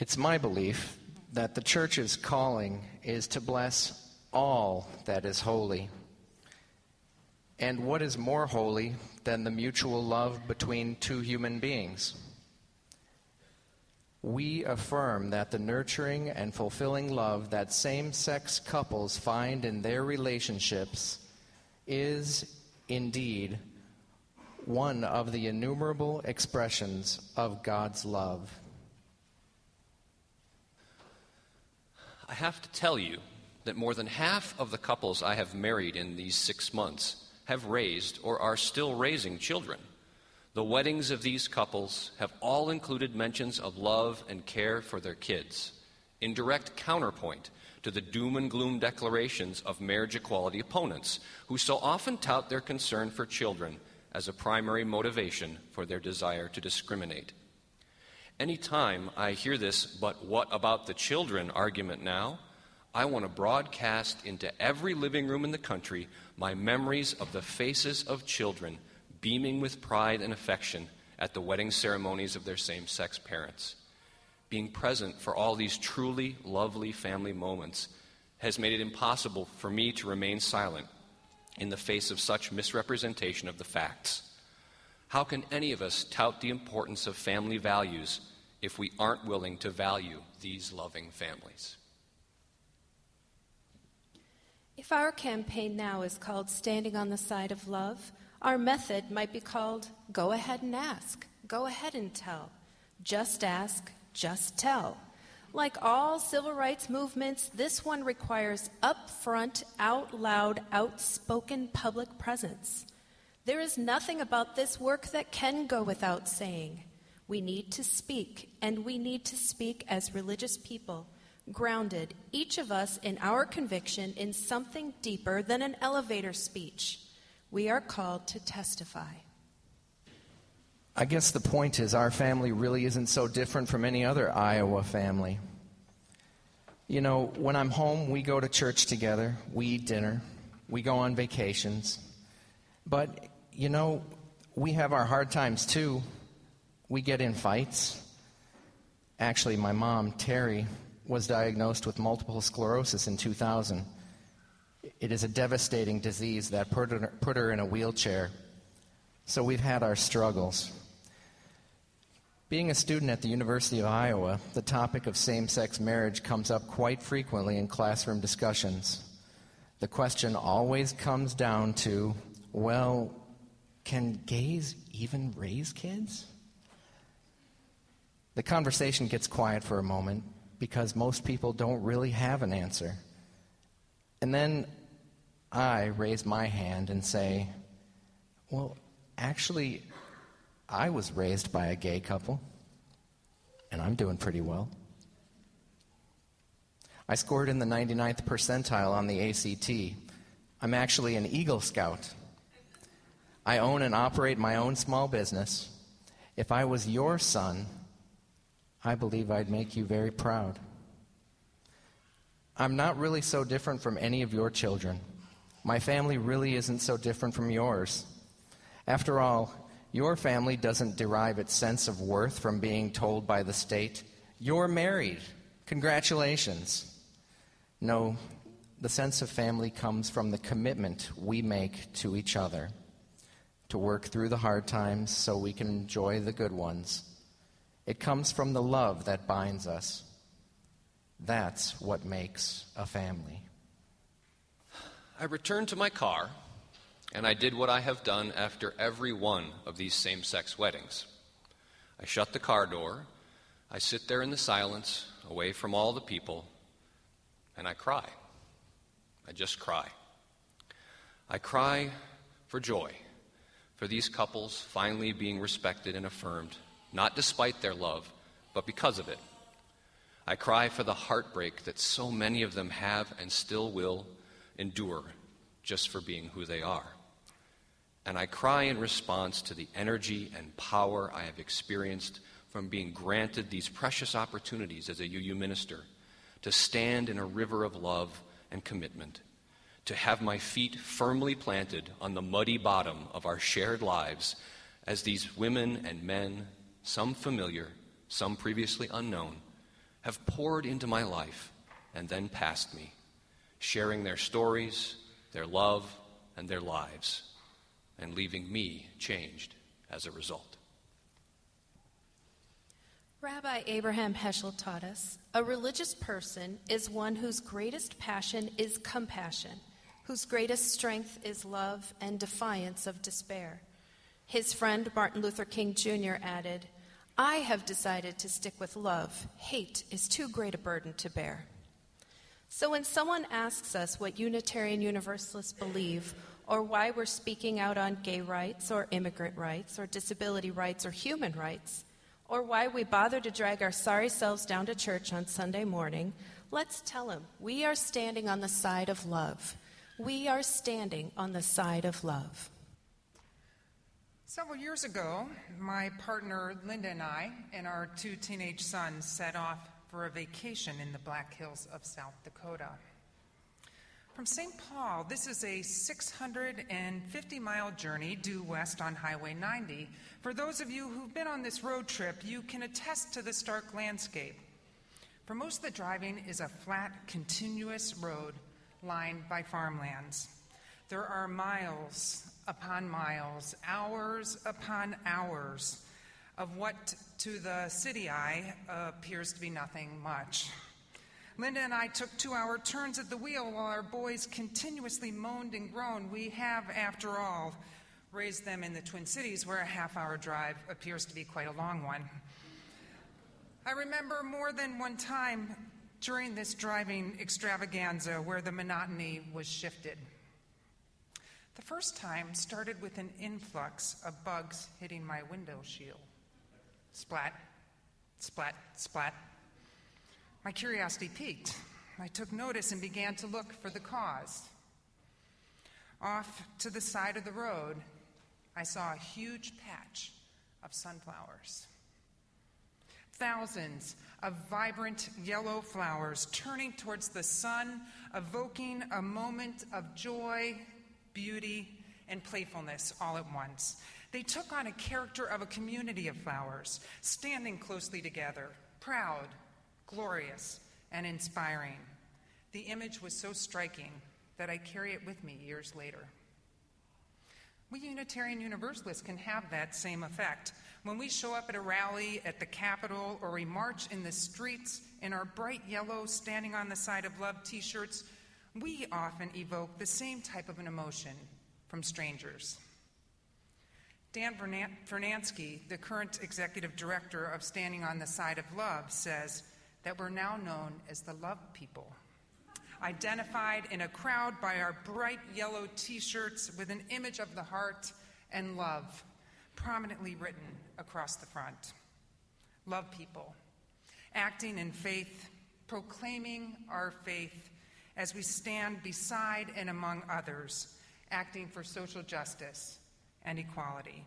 It's my belief that the church's calling is to bless all that is holy. And what is more holy than the mutual love between two human beings? We affirm that the nurturing and fulfilling love that same sex couples find in their relationships is indeed one of the innumerable expressions of God's love. I have to tell you that more than half of the couples I have married in these six months have raised or are still raising children. The weddings of these couples have all included mentions of love and care for their kids, in direct counterpoint to the doom and gloom declarations of marriage equality opponents, who so often tout their concern for children as a primary motivation for their desire to discriminate. Anytime I hear this, but what about the children argument now, I want to broadcast into every living room in the country my memories of the faces of children beaming with pride and affection at the wedding ceremonies of their same sex parents. Being present for all these truly lovely family moments has made it impossible for me to remain silent in the face of such misrepresentation of the facts. How can any of us tout the importance of family values if we aren't willing to value these loving families? If our campaign now is called Standing on the Side of Love, our method might be called Go Ahead and Ask, Go Ahead and Tell, Just Ask, Just Tell. Like all civil rights movements, this one requires upfront, out loud, outspoken public presence. There is nothing about this work that can go without saying. We need to speak, and we need to speak as religious people grounded, each of us in our conviction in something deeper than an elevator speech. We are called to testify. I guess the point is, our family really isn't so different from any other Iowa family. You know, when I'm home, we go to church together, we eat dinner, we go on vacations. But, you know, we have our hard times too. We get in fights. Actually, my mom, Terry, was diagnosed with multiple sclerosis in 2000. It is a devastating disease that put her, put her in a wheelchair. So we've had our struggles. Being a student at the University of Iowa, the topic of same sex marriage comes up quite frequently in classroom discussions. The question always comes down to well, can gays even raise kids? The conversation gets quiet for a moment, because most people don't really have an answer. And then I raise my hand and say, Well, actually, I was raised by a gay couple, and I'm doing pretty well. I scored in the 99th percentile on the ACT. I'm actually an Eagle Scout. I own and operate my own small business. If I was your son, I believe I'd make you very proud. I'm not really so different from any of your children. My family really isn't so different from yours. After all, your family doesn't derive its sense of worth from being told by the state, You're married. Congratulations. No, the sense of family comes from the commitment we make to each other to work through the hard times so we can enjoy the good ones it comes from the love that binds us. That's what makes a family. I returned to my car, and I did what I have done after every one of these same sex weddings. I shut the car door, I sit there in the silence, away from all the people, and I cry. I just cry. I cry for joy, for these couples finally being respected and affirmed not despite their love, but because of it. I cry for the heartbreak that so many of them have and still will endure just for being who they are. And I cry in response to the energy and power I have experienced from being granted these precious opportunities as a UU minister to stand in a river of love and commitment, to have my feet firmly planted on the muddy bottom of our shared lives as these women and men some familiar, some previously unknown, have poured into my life and then passed me, sharing their stories, their love, and their lives, and leaving me changed as a result. Rabbi Abraham Heschel taught us a religious person is one whose greatest passion is compassion, whose greatest strength is love and defiance of despair. His friend Martin Luther King Jr. added, I have decided to stick with love. Hate is too great a burden to bear. So when someone asks us what Unitarian Universalists believe, or why we're speaking out on gay rights, or immigrant rights, or disability rights, or human rights, or why we bother to drag our sorry selves down to church on Sunday morning, let's tell them we are standing on the side of love. We are standing on the side of love. Several years ago, my partner Linda and I and our two teenage sons set off for a vacation in the Black Hills of South Dakota. From St. Paul, this is a 650 mile journey due west on Highway 90. For those of you who've been on this road trip, you can attest to the stark landscape. For most of the driving is a flat, continuous road lined by farmlands. There are miles upon miles, hours upon hours of what to the city eye appears to be nothing much. Linda and I took two hour turns at the wheel while our boys continuously moaned and groaned. We have, after all, raised them in the Twin Cities, where a half hour drive appears to be quite a long one. I remember more than one time during this driving extravaganza where the monotony was shifted. The first time started with an influx of bugs hitting my window shield. Splat, splat, splat. My curiosity piqued. I took notice and began to look for the cause. Off to the side of the road, I saw a huge patch of sunflowers. Thousands of vibrant yellow flowers turning towards the sun, evoking a moment of joy, beauty, and playfulness all at once. They took on a character of a community of flowers, standing closely together, proud, glorious, and inspiring. The image was so striking that I carry it with me years later. We Unitarian Universalists can have that same effect. When we show up at a rally at the Capitol or we march in the streets in our bright yellow Standing on the Side of Love t shirts, we often evoke the same type of an emotion from strangers. Dan Furmansky, the current executive director of Standing on the Side of Love, says that we're now known as the Love People. Identified in a crowd by our bright yellow t shirts with an image of the heart and love prominently written across the front. Love people, acting in faith, proclaiming our faith as we stand beside and among others, acting for social justice and equality.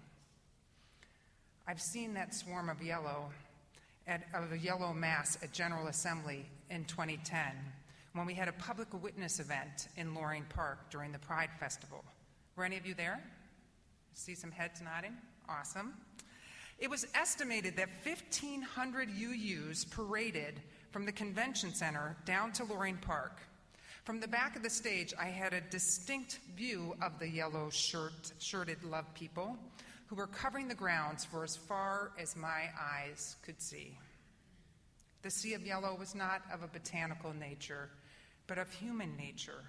I've seen that swarm of yellow at, of a yellow mass at General Assembly in 2010 when we had a public witness event in Loring Park during the Pride Festival. Were any of you there? See some heads nodding? Awesome. It was estimated that 1,500 UUs paraded from the convention center down to Loring Park. From the back of the stage, I had a distinct view of the yellow shirt, shirted love people who were covering the grounds for as far as my eyes could see. The sea of yellow was not of a botanical nature, but of human nature.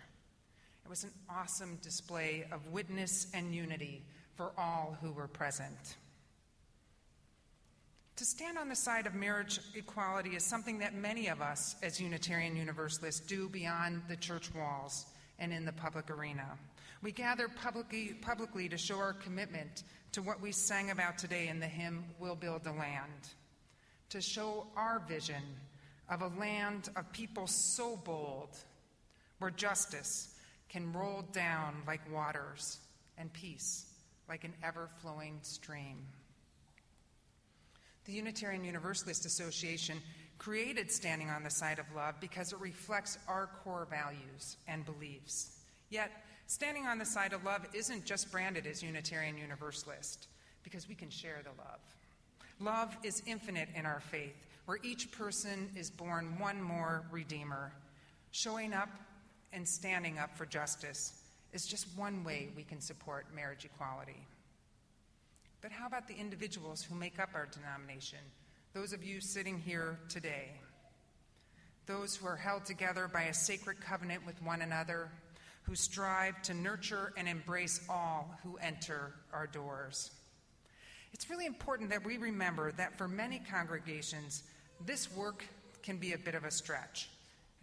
It was an awesome display of witness and unity for all who were present. To stand on the side of marriage equality is something that many of us as Unitarian Universalists do beyond the church walls and in the public arena. We gather publicly, publicly to show our commitment to what we sang about today in the hymn, We'll Build a Land, to show our vision of a land of people so bold where justice can roll down like waters and peace like an ever flowing stream. The Unitarian Universalist Association created Standing on the Side of Love because it reflects our core values and beliefs. Yet, Standing on the Side of Love isn't just branded as Unitarian Universalist because we can share the love. Love is infinite in our faith. where each person is born one more Redeemer. Showing up and standing up for justice is just one way we can support marriage equality. But how about the individuals who make up our denomination? Those of you sitting here today. Those who are held together by a sacred covenant with one another, who strive to nurture and embrace all who enter our doors. It's really important that we remember that for many congregations, this work can be a bit of a stretch.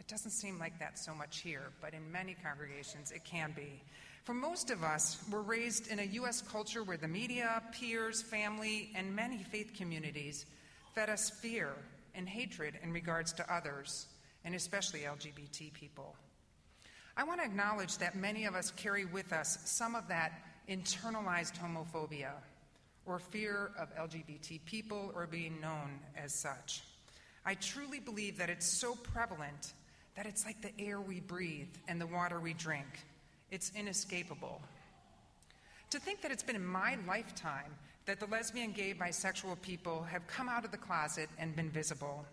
It doesn't seem like that so much here, but in many congregations it can be. For most of us, we're raised in a U.S. culture where the media, peers, family, and many faith communities fed us fear and hatred in regards to others, and especially LGBT people. I want to acknowledge that many of us carry with us some of that internalized homophobia or fear of LGBT people or being known as such. I truly believe that it's so prevalent that it's like the air we breathe and the water we drink. It's inescapable. To think that it's been in my lifetime that the lesbian, gay, bisexual people have come out of the closet and been visible.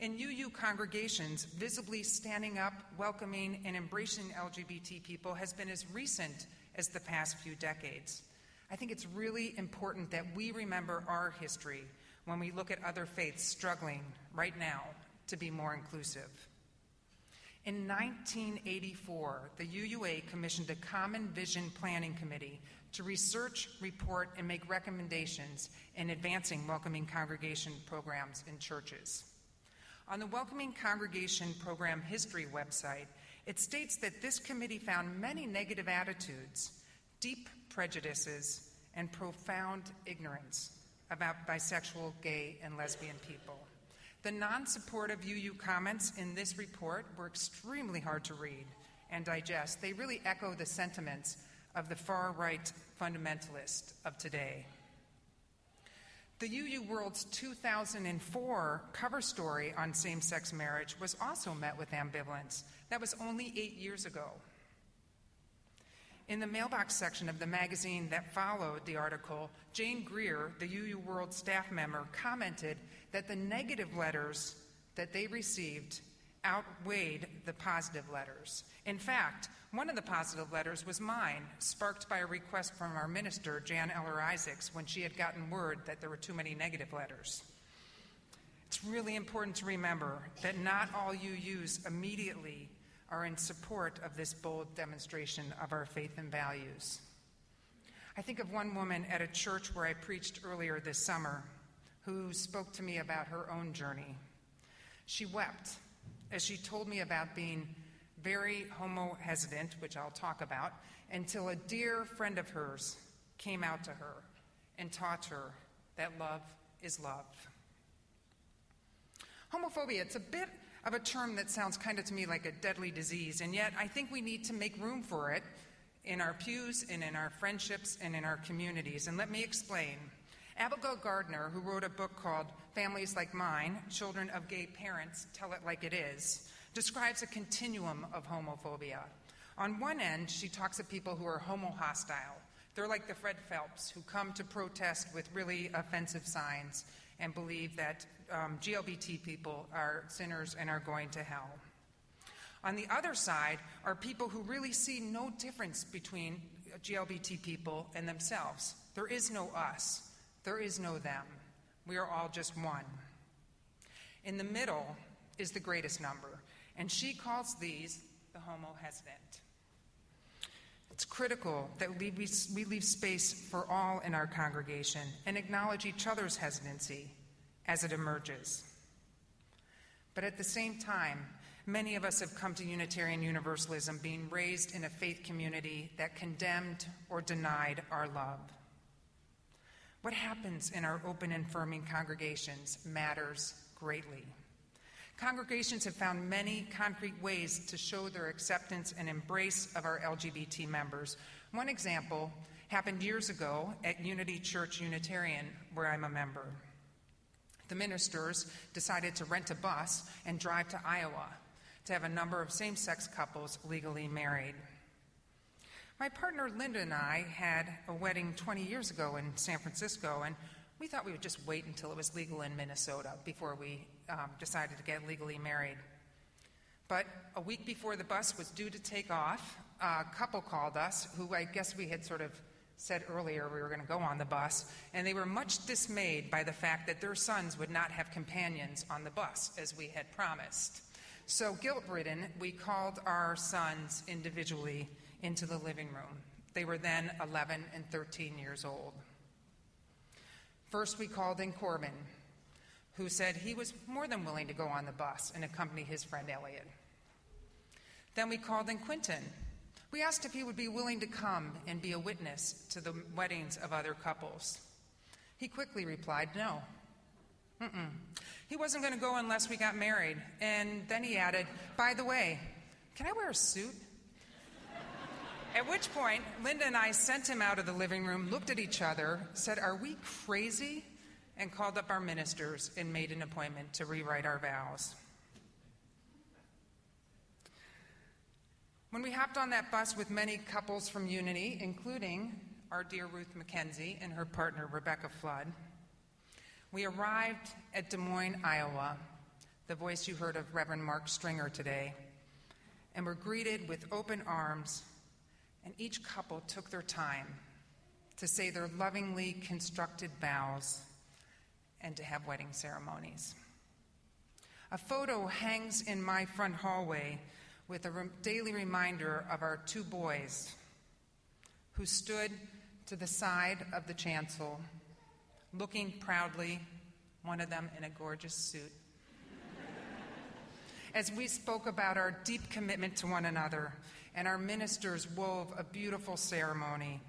In UU congregations, visibly standing up, welcoming, and embracing LGBT people has been as recent as the past few decades. I think it's really important that we remember our history when we look at other faiths struggling right now to be more inclusive. In 1984, the UUA commissioned a Common Vision Planning Committee to research, report, and make recommendations in advancing welcoming congregation programs in churches. On the Welcoming Congregation Program History website, it states that this committee found many negative attitudes, deep prejudices, and profound ignorance about bisexual, gay, and lesbian people. The non supportive UU comments in this report were extremely hard to read and digest. They really echo the sentiments of the far right fundamentalist of today. The UU World's 2004 cover story on same sex marriage was also met with ambivalence. That was only eight years ago. In the mailbox section of the magazine that followed the article, Jane Greer, the UU World staff member, commented that the negative letters that they received outweighed the positive letters. In fact, one of the positive letters was mine, sparked by a request from our minister, Jan Eller Isaacs, when she had gotten word that there were too many negative letters. It's really important to remember that not all UUs immediately are in support of this bold demonstration of our faith and values. I think of one woman at a church where I preached earlier this summer who spoke to me about her own journey. She wept as she told me about being very homo hesitant, which I'll talk about, until a dear friend of hers came out to her and taught her that love is love. Homophobia, it's a bit of a term that sounds kind of to me like a deadly disease, and yet I think we need to make room for it in our pews and in our friendships and in our communities. And let me explain. Abigail Garner, who wrote a book called Families Like Mine Children of Gay Parents Tell It Like It Is, describes a continuum of homophobia. On one end, she talks of people who are homo hostile. They're like the Fred Phelps who come to protest with really offensive signs and believe that um, GLBT people are sinners and are going to hell. On the other side are people who really see no difference between GLBT people and themselves. There is no us, there is no them. We are all just one. In the middle is the greatest number, and she calls these the homo hesitant. It's critical that we, we leave space for all in our congregation and acknowledge each other's hesitancy as it emerges. But at the same time, many of us have come to Unitarian Universalism being raised in a faith community that condemned or denied our love. What happens in our open and firming congregations matters greatly. Congregations have found many concrete ways to show their acceptance and embrace of our LGBT members. One example happened years ago at Unity Church Unitarian, where I'm a member. The ministers decided to rent a bus and drive to Iowa to have a number of same sex couples legally married. My partner Linda and I had a wedding 20 years ago in San Francisco, and we thought we would just wait until it was legal in Minnesota before we um, decided to get legally married. But a week before the bus was due to take off, a couple called us who I guess we had sort of said earlier we were going to go on the bus, and they were much dismayed by the fact that their sons would not have companions on the bus as we had promised. So, guilt ridden, we called our sons individually into the living room. They were then 11 and 13 years old. First, we called in Corbin, who said he was more than willing to go on the bus and accompany his friend Elliot. Then we called in Quinton. We asked if he would be willing to come and be a witness to the weddings of other couples. He quickly replied, no. Mm-mm. He wasn't going to go unless we got married. And then he added, by the way, can I wear a suit? At which point, Linda and I sent him out of the living room, looked at each other, said, Are we crazy? And called up our ministers and made an appointment to rewrite our vows. When we hopped on that bus with many couples from Unity, including our dear Ruth McKenzie and her partner Rebecca Flood, we arrived at Des Moines, Iowa, the voice you heard of Reverend Mark Stringer today, and were greeted with open arms, and each couple took their time to say their lovingly constructed vows and to have wedding ceremonies. A photo hangs in my front hallway with a re- daily reminder of our two boys who stood to the side of the chancel looking proudly, one of them in a gorgeous suit. As we spoke about our deep commitment to one another, and our ministers wove a beautiful ceremony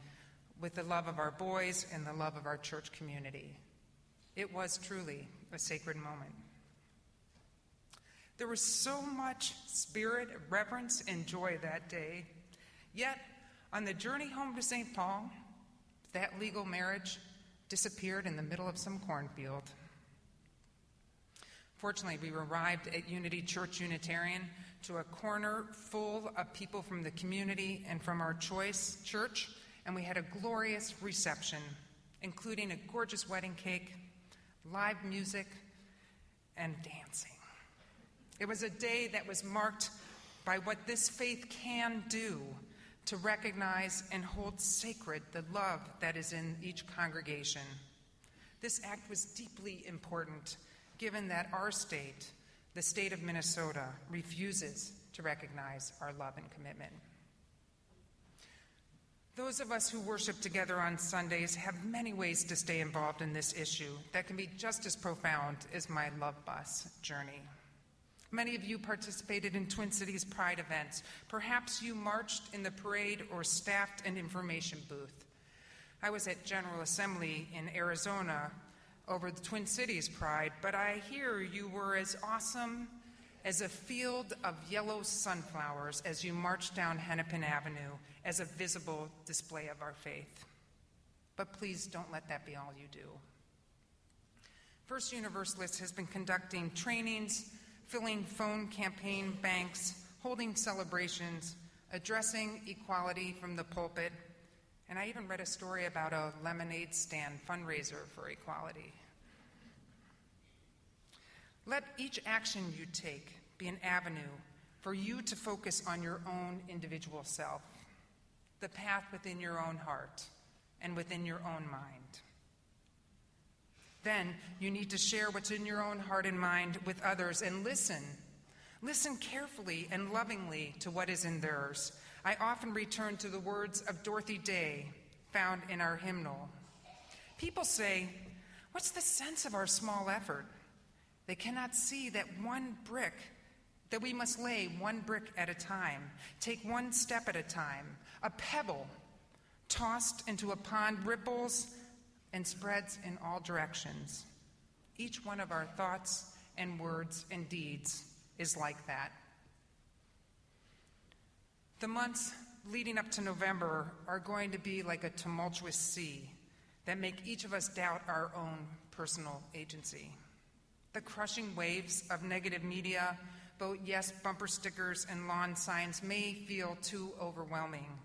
with the love of our boys and the love of our church community. It was truly a sacred moment. There was so much spirit, reverence, and joy that day. Yet, on the journey home to St. Paul, that legal marriage disappeared in the middle of some cornfield. Fortunately, we arrived at Unity Church Unitarian to a corner full of people from the community and from our choice church, and we had a glorious reception, including a gorgeous wedding cake, live music, and dancing. It was a day that was marked by what this faith can do to recognize and hold sacred the love that is in each congregation. This act was deeply important given that our state, the state of Minnesota, refuses to recognize our love and commitment. Those of us who worship together on Sundays have many ways to stay involved in this issue that can be just as profound as my Love Bus journey. Many of you participated in Twin Cities Pride events. Perhaps you marched in the parade or staffed an information booth. I was at General Assembly in Arizona over the Twin Cities Pride, but I hear you were as awesome as a field of yellow sunflowers as you march down Hennepin Avenue as a visible display of our faith. But please don't let that be all you do. First Universalist has been conducting trainings filling phone campaign banks, holding celebrations, addressing equality from the pulpit, and I even read a story about a lemonade stand fundraiser for equality. Let each action you take be an avenue for you to focus on your own individual self, the path within your own heart and within your own mind. Then you need to share what's in your own heart and mind with others and listen. Listen carefully and lovingly to what is in theirs. I often return to the words of Dorothy Day found in our hymnal. People say, What's the sense of our small effort? They cannot see that one brick, that we must lay one brick at a time, take one step at a time. A pebble tossed into a pond ripples and spreads in all directions. Each one of our thoughts and words and deeds is like that. The months leading up to November are going to be like a tumultuous sea that make each of us doubt our own personal agency. The crushing waves of negative media, vote yes bumper stickers and lawn signs may feel too overwhelming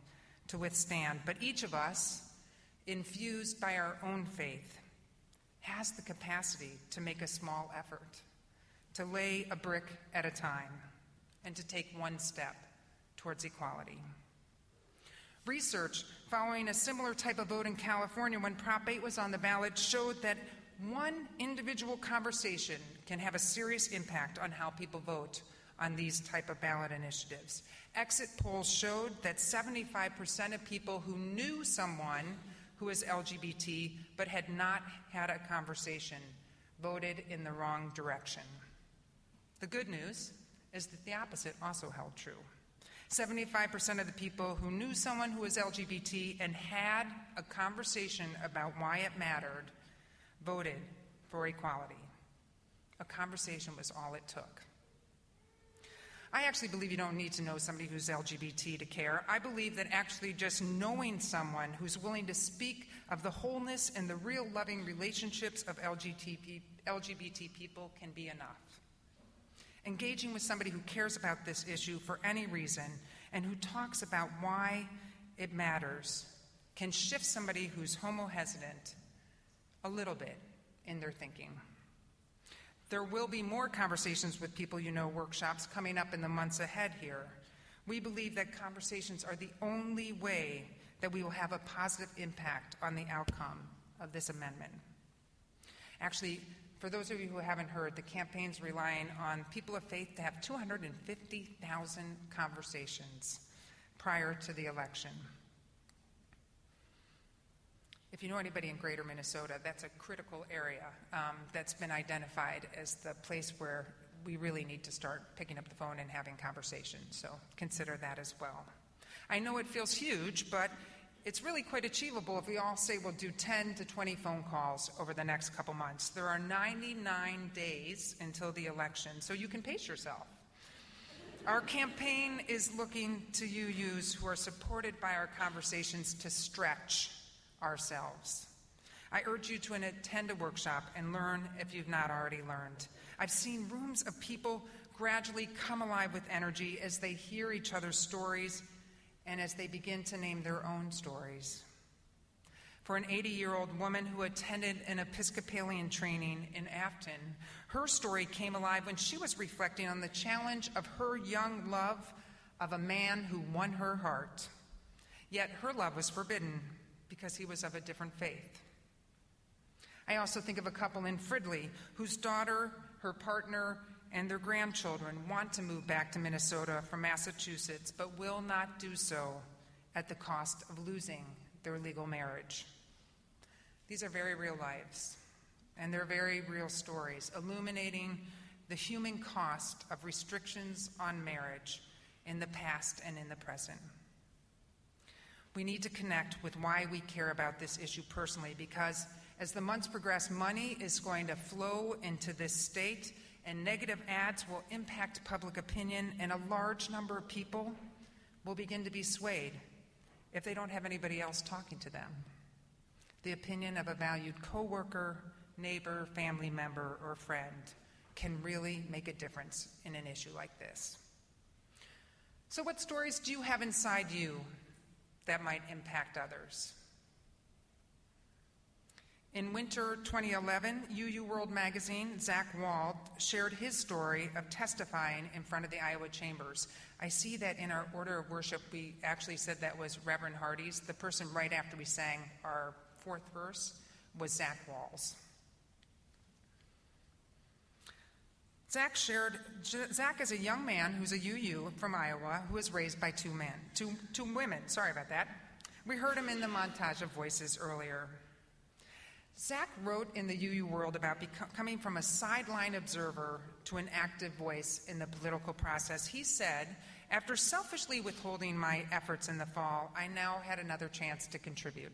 to withstand, but each of us infused by our own faith, has the capacity to make a small effort, to lay a brick at a time, and to take one step towards equality. Research following a similar type of vote in California when Prop 8 was on the ballot showed that one individual conversation can have a serious impact on how people vote on these type of ballot initiatives. Exit polls showed that 75% of people who knew someone who was LGBT but had not had a conversation voted in the wrong direction. The good news is that the opposite also held true. 75% of the people who knew someone who was LGBT and had a conversation about why it mattered voted for equality. A conversation was all it took. I actually believe you don't need to know somebody who's LGBT to care. I believe that actually just knowing someone who's willing to speak of the wholeness and the real loving relationships of LGBT, LGBT people can be enough. Engaging with somebody who cares about this issue for any reason and who talks about why it matters can shift somebody who's homo hesitant a little bit in their thinking. There will be more conversations with people you know workshops coming up in the months ahead here. We believe that conversations are the only way that we will have a positive impact on the outcome of this amendment. Actually, for those of you who haven't heard, the campaign's relying on people of faith to have 250,000 conversations prior to the election. If you know anybody in greater Minnesota, that's a critical area um, that's been identified as the place where we really need to start picking up the phone and having conversations. So consider that as well. I know it feels huge, but it's really quite achievable if we all say we'll do 10 to 20 phone calls over the next couple months. There are 99 days until the election, so you can pace yourself. Our campaign is looking to you, use who are supported by our conversations to stretch ourselves. I urge you to attend a workshop and learn if you've not already learned. I've seen rooms of people gradually come alive with energy as they hear each other's stories and as they begin to name their own stories. For an 80 year old woman who attended an Episcopalian training in Afton, her story came alive when she was reflecting on the challenge of her young love of a man who won her heart. Yet her love was forbidden because he was of a different faith. I also think of a couple in Fridley whose daughter, her partner, and their grandchildren want to move back to Minnesota from Massachusetts, but will not do so at the cost of losing their legal marriage. These are very real lives, and they're very real stories, illuminating the human cost of restrictions on marriage in the past and in the present. We need to connect with why we care about this issue personally because as the months progress, money is going to flow into this state and negative ads will impact public opinion, and a large number of people will begin to be swayed if they don't have anybody else talking to them. The opinion of a valued coworker, neighbor, family member, or friend can really make a difference in an issue like this. So, what stories do you have inside you that might impact others. In winter 2011, UU World magazine, Zach Wahls shared his story of testifying in front of the Iowa chambers. I see that in our order of worship, we actually said that was Reverend Hardy's. The person right after we sang our fourth verse was Zach Wahls. Zach shared, Zach is a young man who's a UU from Iowa who was raised by two men, two, two women, sorry about that. We heard him in the montage of voices earlier. Zach wrote in the UU world about coming from a sideline observer to an active voice in the political process. He said, After selfishly withholding my efforts in the fall, I now had another chance to contribute.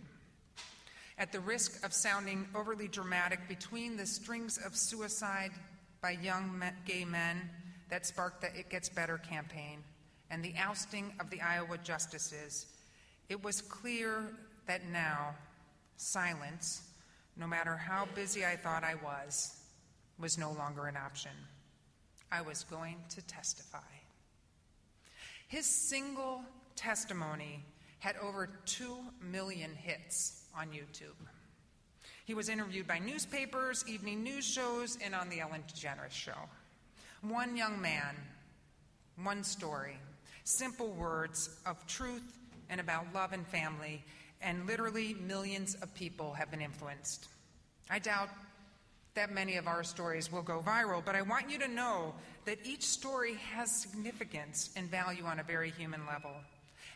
At the risk of sounding overly dramatic, between the strings of suicide, by young gay men that sparked the It Gets Better campaign and the ousting of the Iowa justices, it was clear that now silence, no matter how busy I thought I was, was no longer an option. I was going to testify. His single testimony had over 2 million hits on YouTube. He was interviewed by newspapers, evening news shows, and on The Ellen DeGeneres Show. One young man, one story, simple words of truth and about love and family, and literally millions of people have been influenced. I doubt that many of our stories will go viral, but I want you to know that each story has significance and value on a very human level.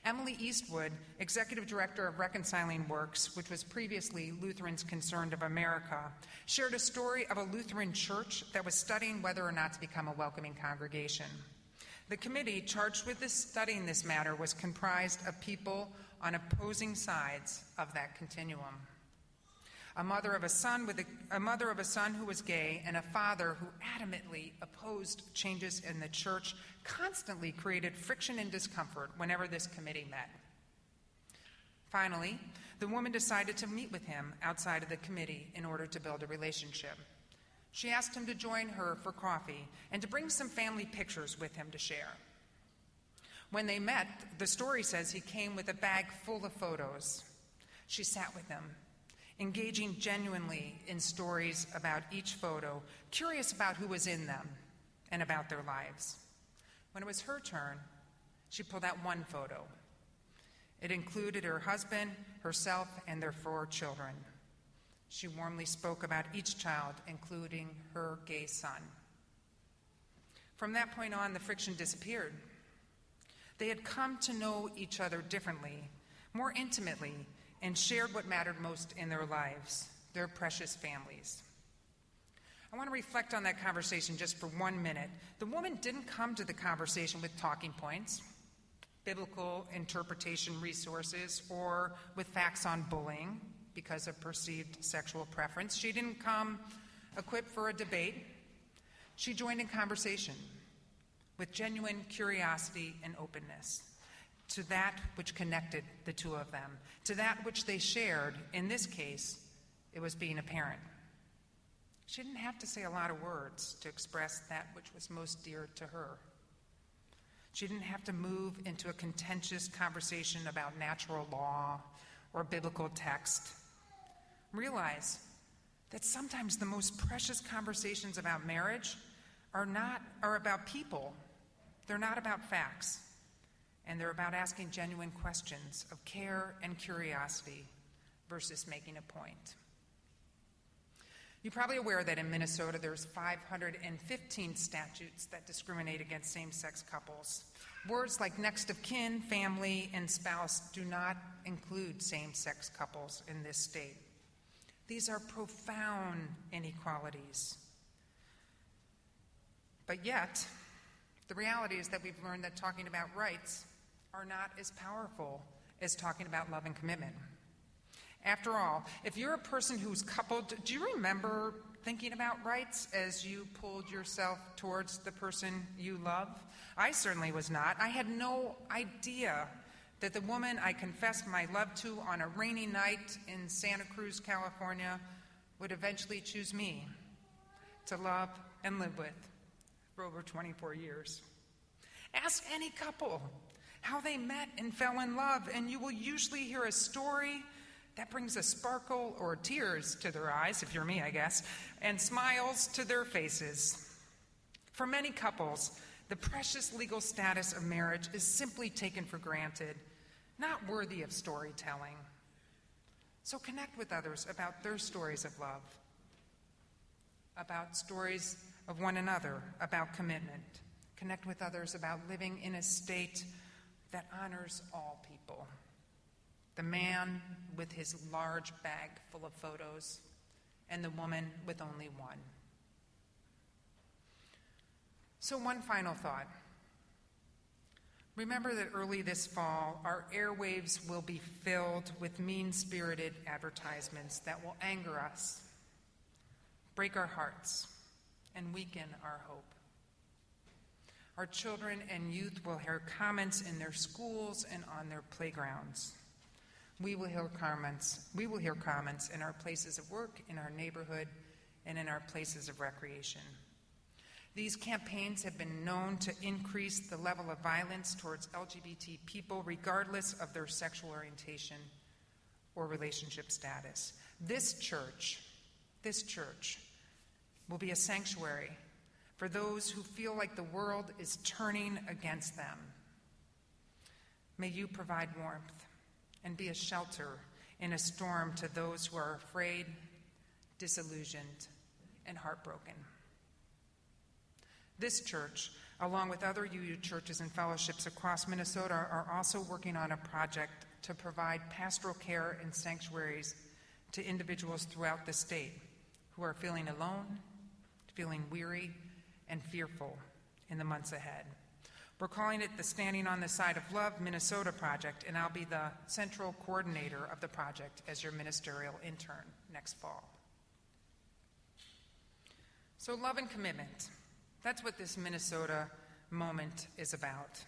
Emily Eastwood, Executive Director of Reconciling Works, which was previously Lutherans Concerned of America, shared a story of a Lutheran church that was studying whether or not to become a welcoming congregation. The committee charged with this, studying this matter was comprised of people on opposing sides of that continuum. A mother of a son with a, a mother of a son who was gay and a father who adamantly opposed changes in the church constantly created friction and discomfort whenever this committee met. Finally, the woman decided to meet with him outside of the committee in order to build a relationship. She asked him to join her for coffee and to bring some family pictures with him to share. When they met, the story says he came with a bag full of photos. She sat with him, engaging genuinely in stories about each photo, curious about who was in them and about their lives. When it was her turn, she pulled out one photo. It included her husband, herself, and their four children. She warmly spoke about each child, including her gay son. From that point on, the friction disappeared. They had come to know each other differently, more intimately, and shared what mattered most in their lives their precious families. I want to reflect on that conversation just for one minute. The woman didn't come to the conversation with talking points, biblical interpretation resources, or with facts on bullying because of perceived sexual preference. She didn't come equipped for a debate. She joined in conversation with genuine curiosity and openness to that which connected the two of them, to that which they shared. In this case, it was being a parent. She didn't have to say a lot of words to express that which was most dear to her. She didn't have to move into a contentious conversation about natural law or biblical text realize that sometimes the most precious conversations about marriage are not are about people. They're not about facts. And they're about asking genuine questions of care and curiosity versus making a point. You're probably aware that in Minnesota there's 515 statutes that discriminate against same-sex couples. Words like next of kin, family, and spouse do not include same-sex couples in this state. These are profound inequalities. But yet, the reality is that we've learned that talking about rights are not as powerful as talking about love and commitment. After all, if you're a person who's coupled, do you remember thinking about rights as you pulled yourself towards the person you love? I certainly was not. I had no idea that the woman I confessed my love to on a rainy night in Santa Cruz, California, would eventually choose me to love and live with for over 24 years. Ask any couple how they met and fell in love, and you will usually hear a story that brings a sparkle or tears to their eyes, if you're me, I guess, and smiles to their faces. For many couples, the precious legal status of marriage is simply taken for granted not worthy of storytelling. So connect with others about their stories of love, about stories of one another, about commitment. Connect with others about living in a state that honors all people. The man with his large bag full of photos, and the woman with only one. So, one final thought. Remember that early this fall, our airwaves will be filled with mean spirited advertisements that will anger us, break our hearts, and weaken our hope. Our children and youth will hear comments in their schools and on their playgrounds. We will hear comments. We will hear comments in our places of work, in our neighborhood, and in our places of recreation. These campaigns have been known to increase the level of violence towards LGBT people, regardless of their sexual orientation or relationship status. this church, this church, will be a sanctuary for those who feel like the world is turning against them. May you provide warmth and be a shelter in a storm to those who are afraid, disillusioned, and heartbroken. This church, along with other UU churches and fellowships across Minnesota, are also working on a project to provide pastoral care and sanctuaries to individuals throughout the state who are feeling alone, feeling weary, and fearful in the months ahead. We're calling it the Standing on the Side of Love Minnesota Project, and I'll be the central coordinator of the project as your ministerial intern next fall. So, love and commitment. That's what this Minnesota moment is about.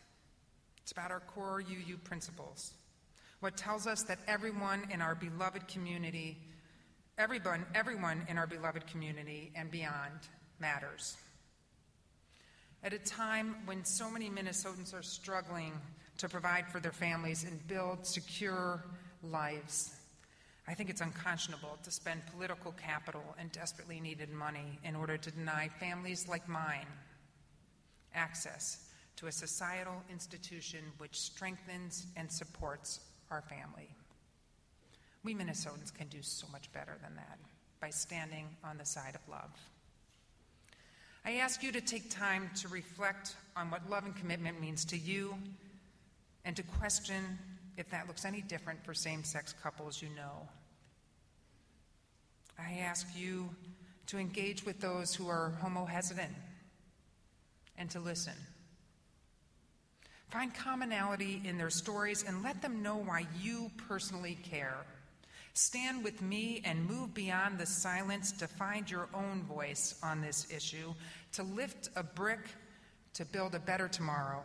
It's about our core UU principles. What tells us that everyone in our beloved community, everyone, everyone in our beloved community and beyond matters. At a time when so many Minnesotans are struggling to provide for their families and build secure lives, I think it's unconscionable to spend political capital and desperately needed money in order to deny families like mine access to a societal institution which strengthens and supports our family. We Minnesotans can do so much better than that by standing on the side of love. I ask you to take time to reflect on what love and commitment means to you and to question if that looks any different for same sex couples you know. I ask you to engage with those who are homo hesitant and to listen. Find commonality in their stories and let them know why you personally care. Stand with me and move beyond the silence to find your own voice on this issue, to lift a brick to build a better tomorrow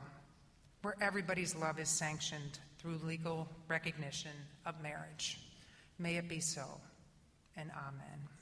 where everybody's love is sanctioned through legal recognition of marriage. May it be so, and amen.